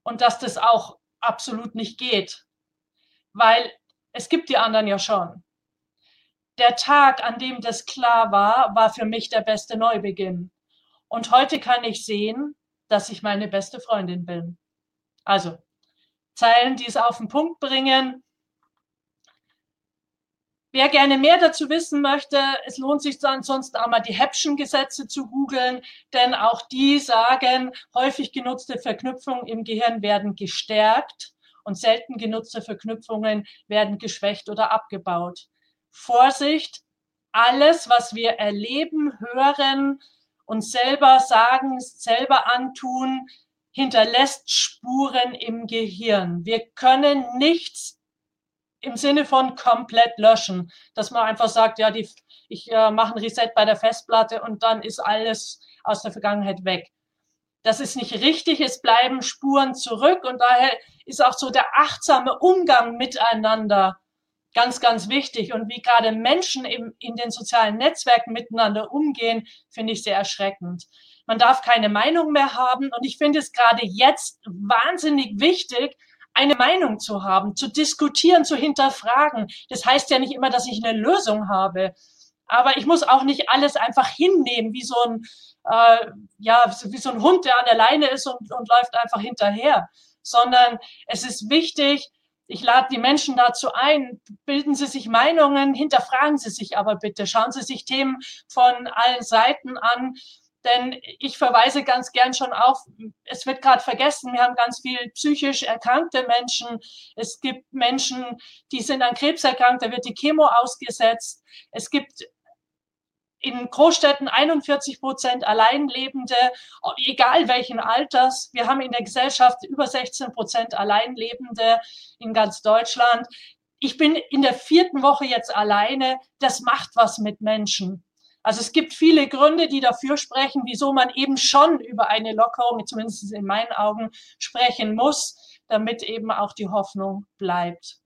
und dass das auch absolut nicht geht, weil es gibt die anderen ja schon. Der Tag, an dem das klar war, war für mich der beste Neubeginn. Und heute kann ich sehen, dass ich meine beste Freundin bin. Also Zeilen, die es auf den Punkt bringen, Wer gerne mehr dazu wissen möchte, es lohnt sich ansonsten auch mal die Häppchen-Gesetze zu googeln, denn auch die sagen, häufig genutzte Verknüpfungen im Gehirn werden gestärkt und selten genutzte Verknüpfungen werden geschwächt oder abgebaut. Vorsicht, alles, was wir erleben, hören, uns selber sagen, selber antun, hinterlässt Spuren im Gehirn. Wir können nichts im Sinne von komplett löschen, dass man einfach sagt, ja, die, ich äh, mache ein Reset bei der Festplatte und dann ist alles aus der Vergangenheit weg. Das ist nicht richtig, es bleiben Spuren zurück und daher ist auch so der achtsame Umgang miteinander ganz, ganz wichtig. Und wie gerade Menschen im, in den sozialen Netzwerken miteinander umgehen, finde ich sehr erschreckend. Man darf keine Meinung mehr haben. Und ich finde es gerade jetzt wahnsinnig wichtig, eine Meinung zu haben, zu diskutieren, zu hinterfragen. Das heißt ja nicht immer, dass ich eine Lösung habe. Aber ich muss auch nicht alles einfach hinnehmen, wie so ein, äh, ja, wie so ein Hund, der an der Leine ist und, und läuft einfach hinterher. Sondern es ist wichtig, ich lade die Menschen dazu ein, bilden Sie sich Meinungen, hinterfragen Sie sich aber bitte, schauen Sie sich Themen von allen Seiten an denn ich verweise ganz gern schon auf, es wird gerade vergessen, wir haben ganz viel psychisch erkrankte Menschen. Es gibt Menschen, die sind an Krebs erkrankt, da wird die Chemo ausgesetzt. Es gibt in Großstädten 41 Prozent Alleinlebende, egal welchen Alters. Wir haben in der Gesellschaft über 16 Prozent Alleinlebende in ganz Deutschland. Ich bin in der vierten Woche jetzt alleine. Das macht was mit Menschen. Also es gibt viele Gründe, die dafür sprechen, wieso man eben schon über eine Lockerung, zumindest in meinen Augen, sprechen muss, damit eben auch die Hoffnung bleibt.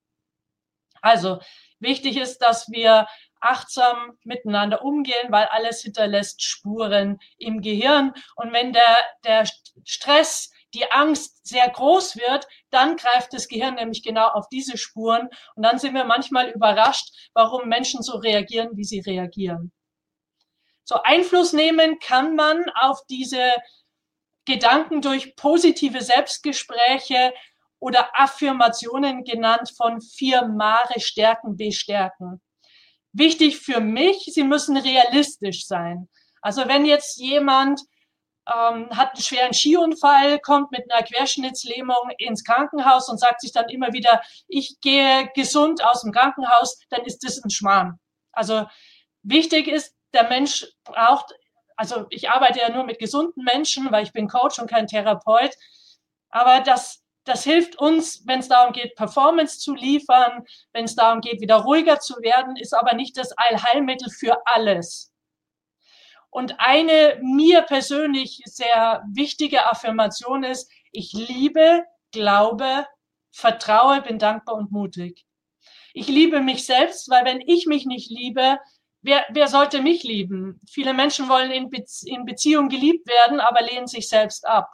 Also wichtig ist, dass wir achtsam miteinander umgehen, weil alles hinterlässt Spuren im Gehirn. Und wenn der, der Stress, die Angst sehr groß wird, dann greift das Gehirn nämlich genau auf diese Spuren. Und dann sind wir manchmal überrascht, warum Menschen so reagieren, wie sie reagieren. So Einfluss nehmen kann man auf diese Gedanken durch positive Selbstgespräche oder Affirmationen genannt von vier Mare stärken, bestärken. Wichtig für mich, sie müssen realistisch sein. Also wenn jetzt jemand ähm, hat einen schweren Skiunfall, kommt mit einer Querschnittslähmung ins Krankenhaus und sagt sich dann immer wieder, ich gehe gesund aus dem Krankenhaus, dann ist das ein Schmarrn. Also wichtig ist, der Mensch braucht, also ich arbeite ja nur mit gesunden Menschen, weil ich bin Coach und kein Therapeut, aber das, das hilft uns, wenn es darum geht, Performance zu liefern, wenn es darum geht, wieder ruhiger zu werden, ist aber nicht das Allheilmittel für alles. Und eine mir persönlich sehr wichtige Affirmation ist, ich liebe, glaube, vertraue, bin dankbar und mutig. Ich liebe mich selbst, weil wenn ich mich nicht liebe, wer, wer sollte mich lieben? Viele Menschen wollen in, Bezie in Beziehung geliebt werden, aber lehnen sich selbst ab.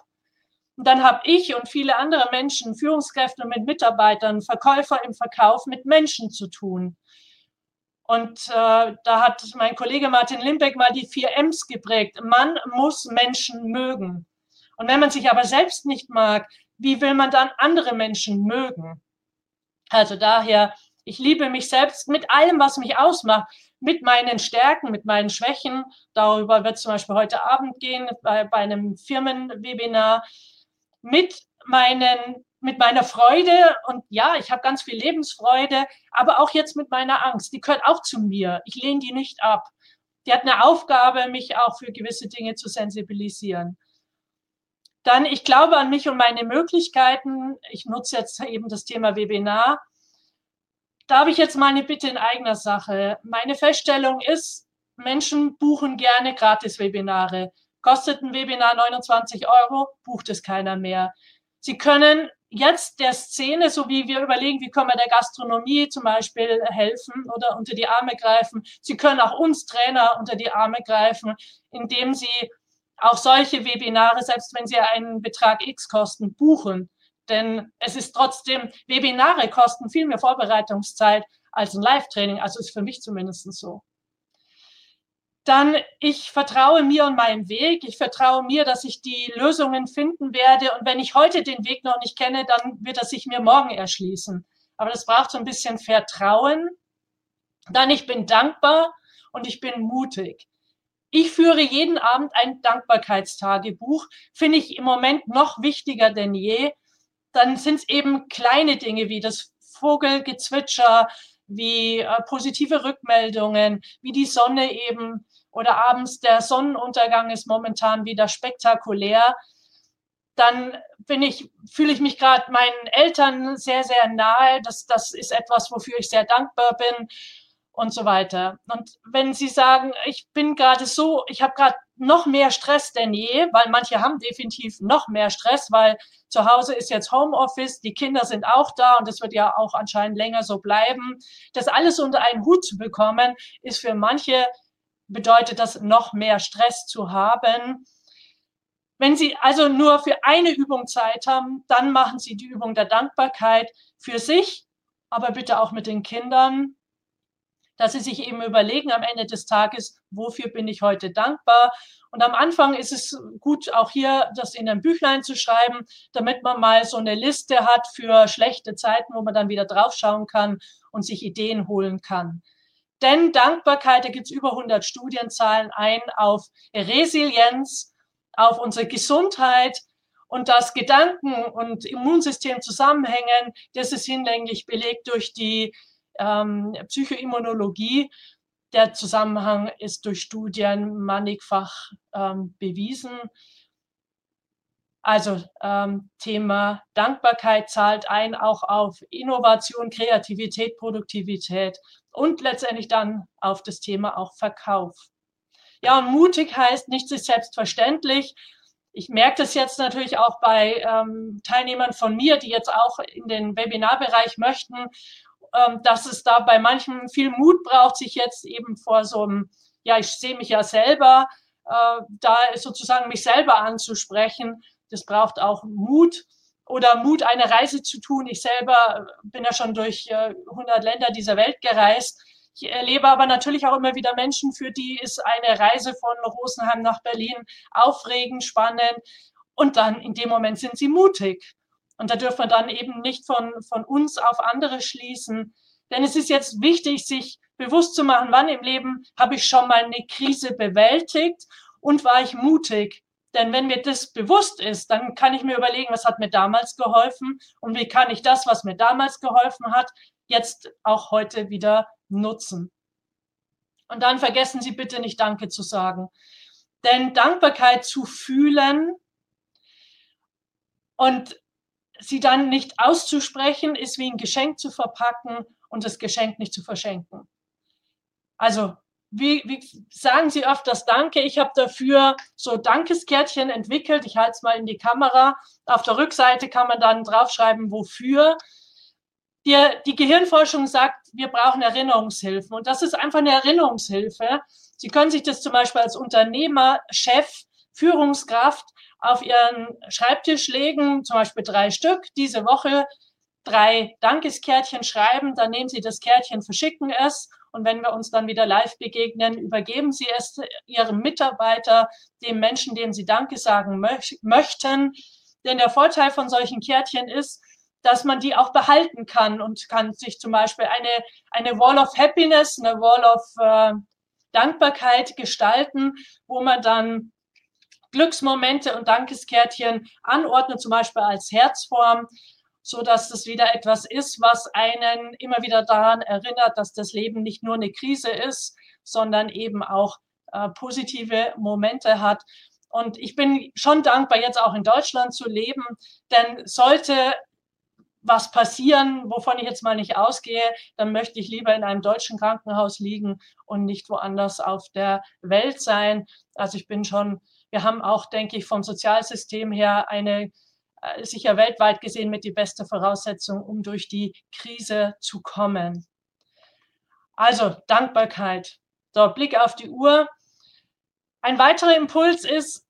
Und dann habe ich und viele andere Menschen, Führungskräfte mit Mitarbeitern, Verkäufer im Verkauf mit Menschen zu tun. Und äh, da hat mein Kollege Martin Limbeck mal die vier M's geprägt. Man muss Menschen mögen. Und wenn man sich aber selbst nicht mag, wie will man dann andere Menschen mögen? Also daher, ich liebe mich selbst mit allem, was mich ausmacht mit meinen Stärken, mit meinen Schwächen. Darüber wird zum Beispiel heute Abend gehen bei, bei einem Firmenwebinar. Mit meinen mit meiner Freude und ja, ich habe ganz viel Lebensfreude, aber auch jetzt mit meiner Angst. Die gehört auch zu mir. Ich lehne die nicht ab. Die hat eine Aufgabe, mich auch für gewisse Dinge zu sensibilisieren. Dann, ich glaube an mich und meine Möglichkeiten. Ich nutze jetzt eben das Thema Webinar. Da habe ich jetzt mal eine Bitte in eigener Sache. Meine Feststellung ist, Menschen buchen gerne Gratis-Webinare. Kostet ein Webinar 29 Euro, bucht es keiner mehr. Sie können jetzt der Szene, so wie wir überlegen, wie können wir der Gastronomie zum Beispiel helfen oder unter die Arme greifen. Sie können auch uns Trainer unter die Arme greifen, indem Sie auch solche Webinare, selbst wenn sie einen Betrag X kosten, buchen. Denn es ist trotzdem, Webinare kosten viel mehr Vorbereitungszeit als ein Live-Training. Also ist für mich zumindest so. Dann, ich vertraue mir und meinem Weg. Ich vertraue mir, dass ich die Lösungen finden werde. Und wenn ich heute den Weg noch nicht kenne, dann wird er sich mir morgen erschließen. Aber das braucht so ein bisschen Vertrauen. Dann, ich bin dankbar und ich bin mutig. Ich führe jeden Abend ein Dankbarkeitstagebuch. Finde ich im Moment noch wichtiger denn je, dann sind es eben kleine Dinge wie das Vogelgezwitscher, wie äh, positive Rückmeldungen, wie die Sonne eben oder abends der Sonnenuntergang ist momentan wieder spektakulär. Dann bin ich, fühle ich mich gerade meinen Eltern sehr, sehr nahe. Das, das ist etwas, wofür ich sehr dankbar bin. und so weiter. Und wenn Sie sagen, ich bin gerade so, ich habe gerade noch mehr Stress denn je, weil manche haben definitiv noch mehr Stress, weil zu Hause ist jetzt Homeoffice, die Kinder sind auch da und das wird ja auch anscheinend länger so bleiben. Das alles unter einen Hut zu bekommen, ist für manche bedeutet das noch mehr Stress zu haben. Wenn Sie also nur für eine Übung Zeit haben, dann machen Sie die Übung der Dankbarkeit für sich, aber bitte auch mit den Kindern dass sie sich eben überlegen am Ende des Tages, wofür bin ich heute dankbar. Und am Anfang ist es gut, auch hier das in ein Büchlein zu schreiben, damit man mal so eine Liste hat für schlechte Zeiten, wo man dann wieder draufschauen kann und sich Ideen holen kann. Denn Dankbarkeit, da gibt es über 100 Studienzahlen ein auf Resilienz, auf unsere Gesundheit, und das Gedanken- und Immunsystem zusammenhängen, das ist hinlänglich belegt durch die ähm, Psychoimmunologie. Der Zusammenhang ist durch Studien mannigfach ähm, bewiesen. Also ähm, Thema Dankbarkeit zahlt ein auch auf Innovation, Kreativität, Produktivität und letztendlich dann auf das Thema auch Verkauf. Ja, und mutig heißt nicht sich selbstverständlich. Ich merke das jetzt natürlich auch bei ähm, Teilnehmern von mir, die jetzt auch in den Webinarbereich möchten dass es da bei manchen viel Mut braucht, sich jetzt eben vor so einem, ja, ich sehe mich ja selber, äh, da sozusagen mich selber anzusprechen. Das braucht auch Mut oder Mut, eine Reise zu tun. Ich selber bin ja schon durch äh, 100 Länder dieser Welt gereist. Ich erlebe aber natürlich auch immer wieder Menschen, für die ist eine Reise von Rosenheim nach Berlin aufregend, spannend. Und dann in dem Moment sind sie mutig. Und da dürfen wir dann eben nicht von, von uns auf andere schließen. Denn es ist jetzt wichtig, sich bewusst zu machen, wann im Leben habe ich schon mal eine Krise bewältigt und war ich mutig. Denn wenn mir das bewusst ist, dann kann ich mir überlegen, was hat mir damals geholfen und wie kann ich das, was mir damals geholfen hat, jetzt auch heute wieder nutzen. Und dann vergessen Sie bitte nicht Danke zu sagen. Denn Dankbarkeit zu fühlen und sie dann nicht auszusprechen, ist wie ein Geschenk zu verpacken und das Geschenk nicht zu verschenken. Also, wie, wie sagen Sie oft das Danke? Ich habe dafür so Dankeskärtchen entwickelt. Ich halte es mal in die Kamera. Auf der Rückseite kann man dann draufschreiben, wofür. Die, die Gehirnforschung sagt, wir brauchen Erinnerungshilfen. Und das ist einfach eine Erinnerungshilfe. Sie können sich das zum Beispiel als Unternehmer, Chef, Führungskraft auf Ihren Schreibtisch legen, zum Beispiel drei Stück, diese Woche drei Dankeskärtchen schreiben, dann nehmen Sie das Kärtchen, verschicken es und wenn wir uns dann wieder live begegnen, übergeben Sie es Ihrem Mitarbeiter, dem Menschen, dem Sie Danke sagen möch möchten. Denn der Vorteil von solchen Kärtchen ist, dass man die auch behalten kann und kann sich zum Beispiel eine, eine Wall of Happiness, eine Wall of äh, Dankbarkeit gestalten, wo man dann Glücksmomente und Dankeskärtchen anordnen, zum Beispiel als Herzform, so dass das wieder etwas ist, was einen immer wieder daran erinnert, dass das Leben nicht nur eine Krise ist, sondern eben auch äh, positive Momente hat. Und ich bin schon dankbar, jetzt auch in Deutschland zu leben, denn sollte was passieren, wovon ich jetzt mal nicht ausgehe, dann möchte ich lieber in einem deutschen Krankenhaus liegen und nicht woanders auf der Welt sein. Also ich bin schon wir haben auch, denke ich, vom Sozialsystem her eine äh, sicher weltweit gesehen mit die beste Voraussetzung, um durch die Krise zu kommen. Also Dankbarkeit. So, Blick auf die Uhr. Ein weiterer Impuls ist,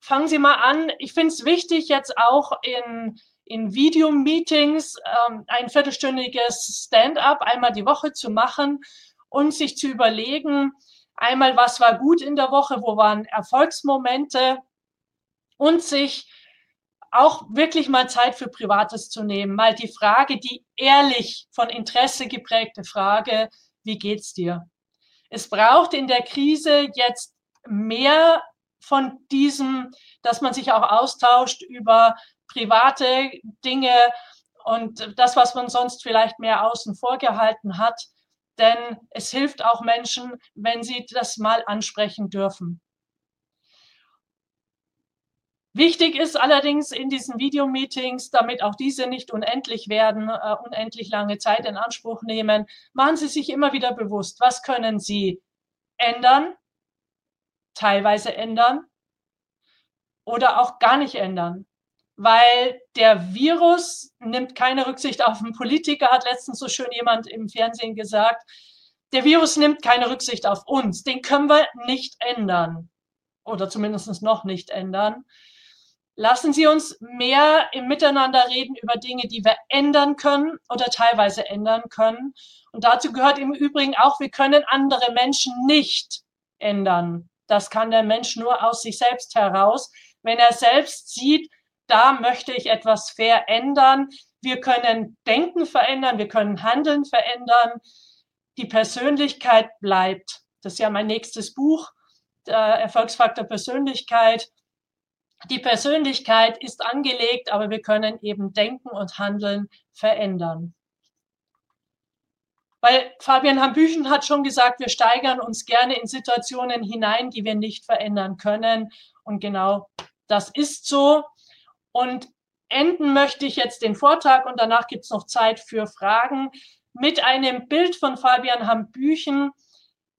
fangen Sie mal an. Ich finde es wichtig, jetzt auch in, in Videomeetings ähm, ein viertelstündiges Stand-up einmal die Woche zu machen und sich zu überlegen, Einmal, was war gut in der Woche, wo waren Erfolgsmomente und sich auch wirklich mal Zeit für Privates zu nehmen. Mal die Frage, die ehrlich von Interesse geprägte Frage, wie geht's dir? Es braucht in der Krise jetzt mehr von diesem, dass man sich auch austauscht über private Dinge und das, was man sonst vielleicht mehr außen vor gehalten hat denn es hilft auch Menschen, wenn sie das mal ansprechen dürfen. Wichtig ist allerdings in diesen Videomeetings, damit auch diese nicht unendlich werden, äh, unendlich lange Zeit in Anspruch nehmen, machen Sie sich immer wieder bewusst, was können Sie ändern, teilweise ändern oder auch gar nicht ändern. Weil der Virus nimmt keine Rücksicht auf einen Politiker, hat letztens so schön jemand im Fernsehen gesagt. Der Virus nimmt keine Rücksicht auf uns. Den können wir nicht ändern. Oder zumindest noch nicht ändern. Lassen Sie uns mehr im Miteinander reden über Dinge, die wir ändern können oder teilweise ändern können. Und dazu gehört im Übrigen auch, wir können andere Menschen nicht ändern. Das kann der Mensch nur aus sich selbst heraus. Wenn er selbst sieht, da möchte ich etwas verändern. Wir können Denken verändern, wir können Handeln verändern. Die Persönlichkeit bleibt. Das ist ja mein nächstes Buch, Erfolgsfaktor Persönlichkeit. Die Persönlichkeit ist angelegt, aber wir können eben Denken und Handeln verändern. Weil Fabian Hambüchen hat schon gesagt, wir steigern uns gerne in Situationen hinein, die wir nicht verändern können. Und genau das ist so. Und enden möchte ich jetzt den Vortrag und danach gibt es noch Zeit für Fragen mit einem Bild von Fabian Hambüchen,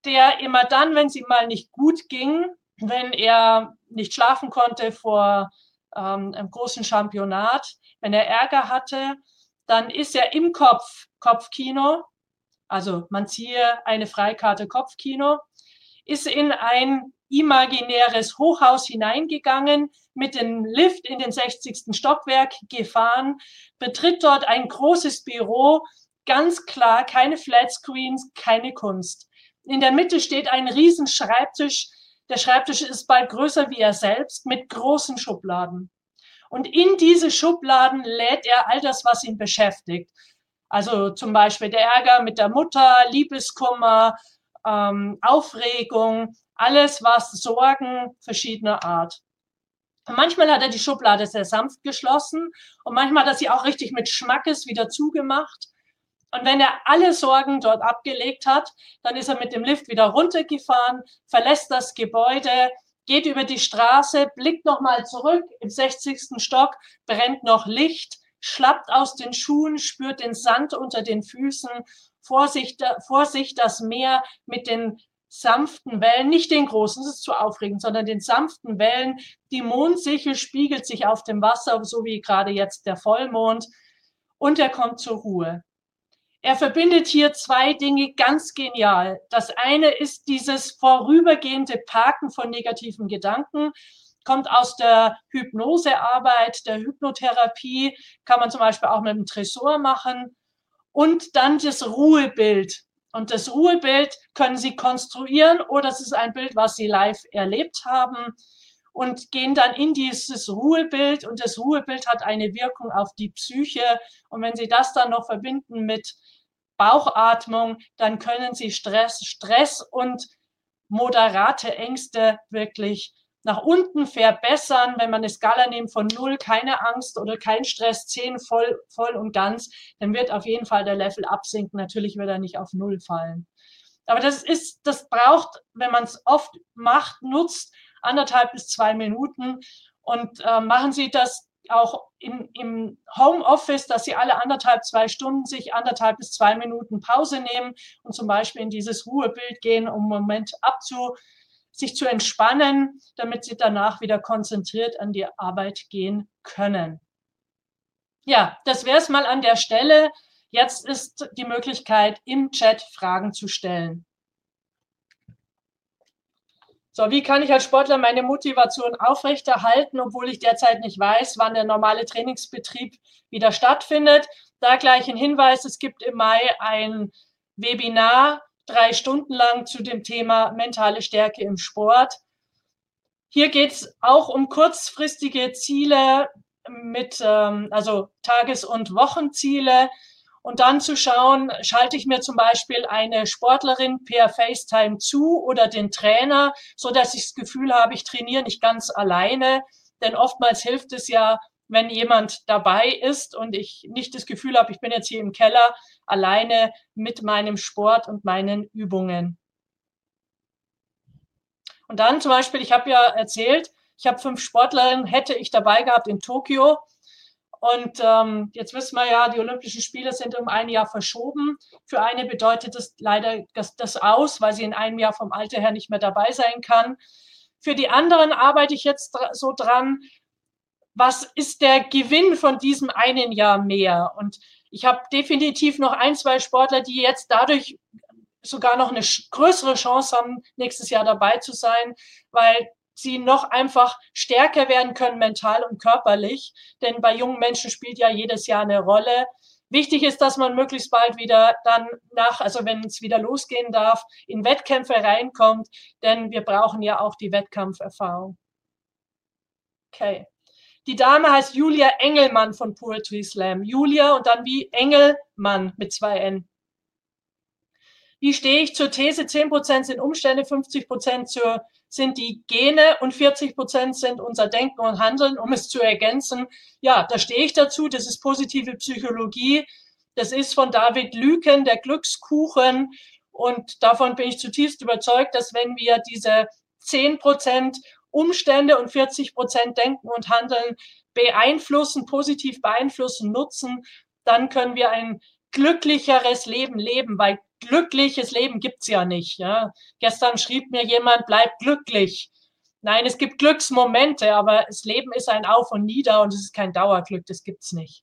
der immer dann, wenn es ihm mal nicht gut ging, wenn er nicht schlafen konnte vor ähm, einem großen Championat, wenn er Ärger hatte, dann ist er im Kopf Kopfkino, also man ziehe eine Freikarte Kopfkino, ist in ein imaginäres Hochhaus hineingegangen, mit dem Lift in den 60. Stockwerk gefahren, betritt dort ein großes Büro, ganz klar keine Flatscreens, keine Kunst. In der Mitte steht ein riesen Schreibtisch der Schreibtisch ist bald größer wie er selbst mit großen Schubladen. Und in diese Schubladen lädt er all das, was ihn beschäftigt. Also zum Beispiel der Ärger mit der Mutter, Liebeskummer, ähm, Aufregung, alles was Sorgen verschiedener Art. Und manchmal hat er die Schublade sehr sanft geschlossen und manchmal hat er sie auch richtig mit Schmackes wieder zugemacht. Und wenn er alle Sorgen dort abgelegt hat, dann ist er mit dem Lift wieder runtergefahren, verlässt das Gebäude, geht über die Straße, blickt nochmal zurück, im 60. Stock brennt noch Licht, schlappt aus den Schuhen, spürt den Sand unter den Füßen, vor sich, vor sich das Meer mit den sanften Wellen, nicht den großen, das ist zu aufregend, sondern den sanften Wellen. Die Mondsichel spiegelt sich auf dem Wasser, so wie gerade jetzt der Vollmond. Und er kommt zur Ruhe. Er verbindet hier zwei Dinge ganz genial. Das eine ist dieses vorübergehende Parken von negativen Gedanken, kommt aus der Hypnosearbeit, der Hypnotherapie, kann man zum Beispiel auch mit dem Tresor machen. Und dann das Ruhebild. Und das Ruhebild können Sie konstruieren oder es ist ein Bild, was Sie live erlebt haben und gehen dann in dieses Ruhebild und das Ruhebild hat eine Wirkung auf die Psyche. Und wenn Sie das dann noch verbinden mit Bauchatmung, dann können Sie Stress, Stress und moderate Ängste wirklich nach unten verbessern. Wenn man eine Skala nimmt von null, keine Angst oder kein Stress, zehn voll, voll und ganz, dann wird auf jeden Fall der Level absinken. Natürlich wird er nicht auf null fallen. Aber das ist, das braucht, wenn man es oft macht, nutzt, anderthalb bis zwei Minuten. Und äh, machen Sie das auch in, im Homeoffice, dass sie alle anderthalb, zwei Stunden sich anderthalb bis zwei Minuten Pause nehmen und zum Beispiel in dieses Ruhebild gehen, um einen Moment abzu, sich zu entspannen, damit sie danach wieder konzentriert an die Arbeit gehen können. Ja, das wäre es mal an der Stelle. Jetzt ist die Möglichkeit, im Chat Fragen zu stellen. So, wie kann ich als Sportler meine Motivation aufrechterhalten, obwohl ich derzeit nicht weiß, wann der normale Trainingsbetrieb wieder stattfindet? Da gleich ein Hinweis, es gibt im Mai ein Webinar, drei Stunden lang zu dem Thema mentale Stärke im Sport. Hier geht es auch um kurzfristige Ziele mit, ähm, also Tages- und Wochenziele und dann zu schauen, schalte ich mir zum Beispiel eine Sportlerin per FaceTime zu oder den Trainer, so dass ich das Gefühl habe, ich trainiere nicht ganz alleine. Denn oftmals hilft es ja, wenn jemand dabei ist und ich nicht das Gefühl habe, ich bin jetzt hier im Keller alleine mit meinem Sport und meinen Übungen. Und dann zum Beispiel, ich habe ja erzählt, Ich habe fünf Sportlerinnen, hätte ich dabei gehabt in Tokio. Und ähm, jetzt wissen wir ja, die Olympischen Spiele sind um ein Jahr verschoben. Für eine bedeutet das leider das, das aus, weil sie in einem Jahr vom Alter her nicht mehr dabei sein kann. Für die anderen arbeite ich jetzt so dran, was ist der Gewinn von diesem einen Jahr mehr? Und ich habe definitiv noch ein, zwei Sportler, die jetzt dadurch sogar noch eine größere Chance haben, nächstes Jahr dabei zu sein, weil sie noch einfach stärker werden können, mental und körperlich. Denn bei jungen Menschen spielt ja jedes Jahr eine Rolle. Wichtig ist, dass man möglichst bald wieder dann nach, also wenn es wieder losgehen darf, in Wettkämpfe reinkommt, denn wir brauchen ja auch die Wettkampferfahrung. Okay. Die Dame heißt Julia Engelmann von Poetry Slam. Julia und dann wie Engelmann mit zwei N. Wie stehe ich zur These? 10% sind Umstände, 50% zur, sind die Gene und 40% sind unser Denken und Handeln, um es zu ergänzen. Ja, da stehe ich dazu. Das ist positive Psychologie. Das ist von David Lüken, der Glückskuchen. Und davon bin ich zutiefst überzeugt, dass wenn wir diese 10% Umstände und 40% Denken und Handeln beeinflussen, positiv beeinflussen, nutzen, dann können wir ein glücklicheres Leben leben, weil glückliches Leben gibt's ja nicht. Ja. Gestern schrieb mir jemand, bleib glücklich. Nein, es gibt Glücksmomente, aber das Leben ist ein Auf und Nieder und es ist kein Dauerglück, das gibt's nicht.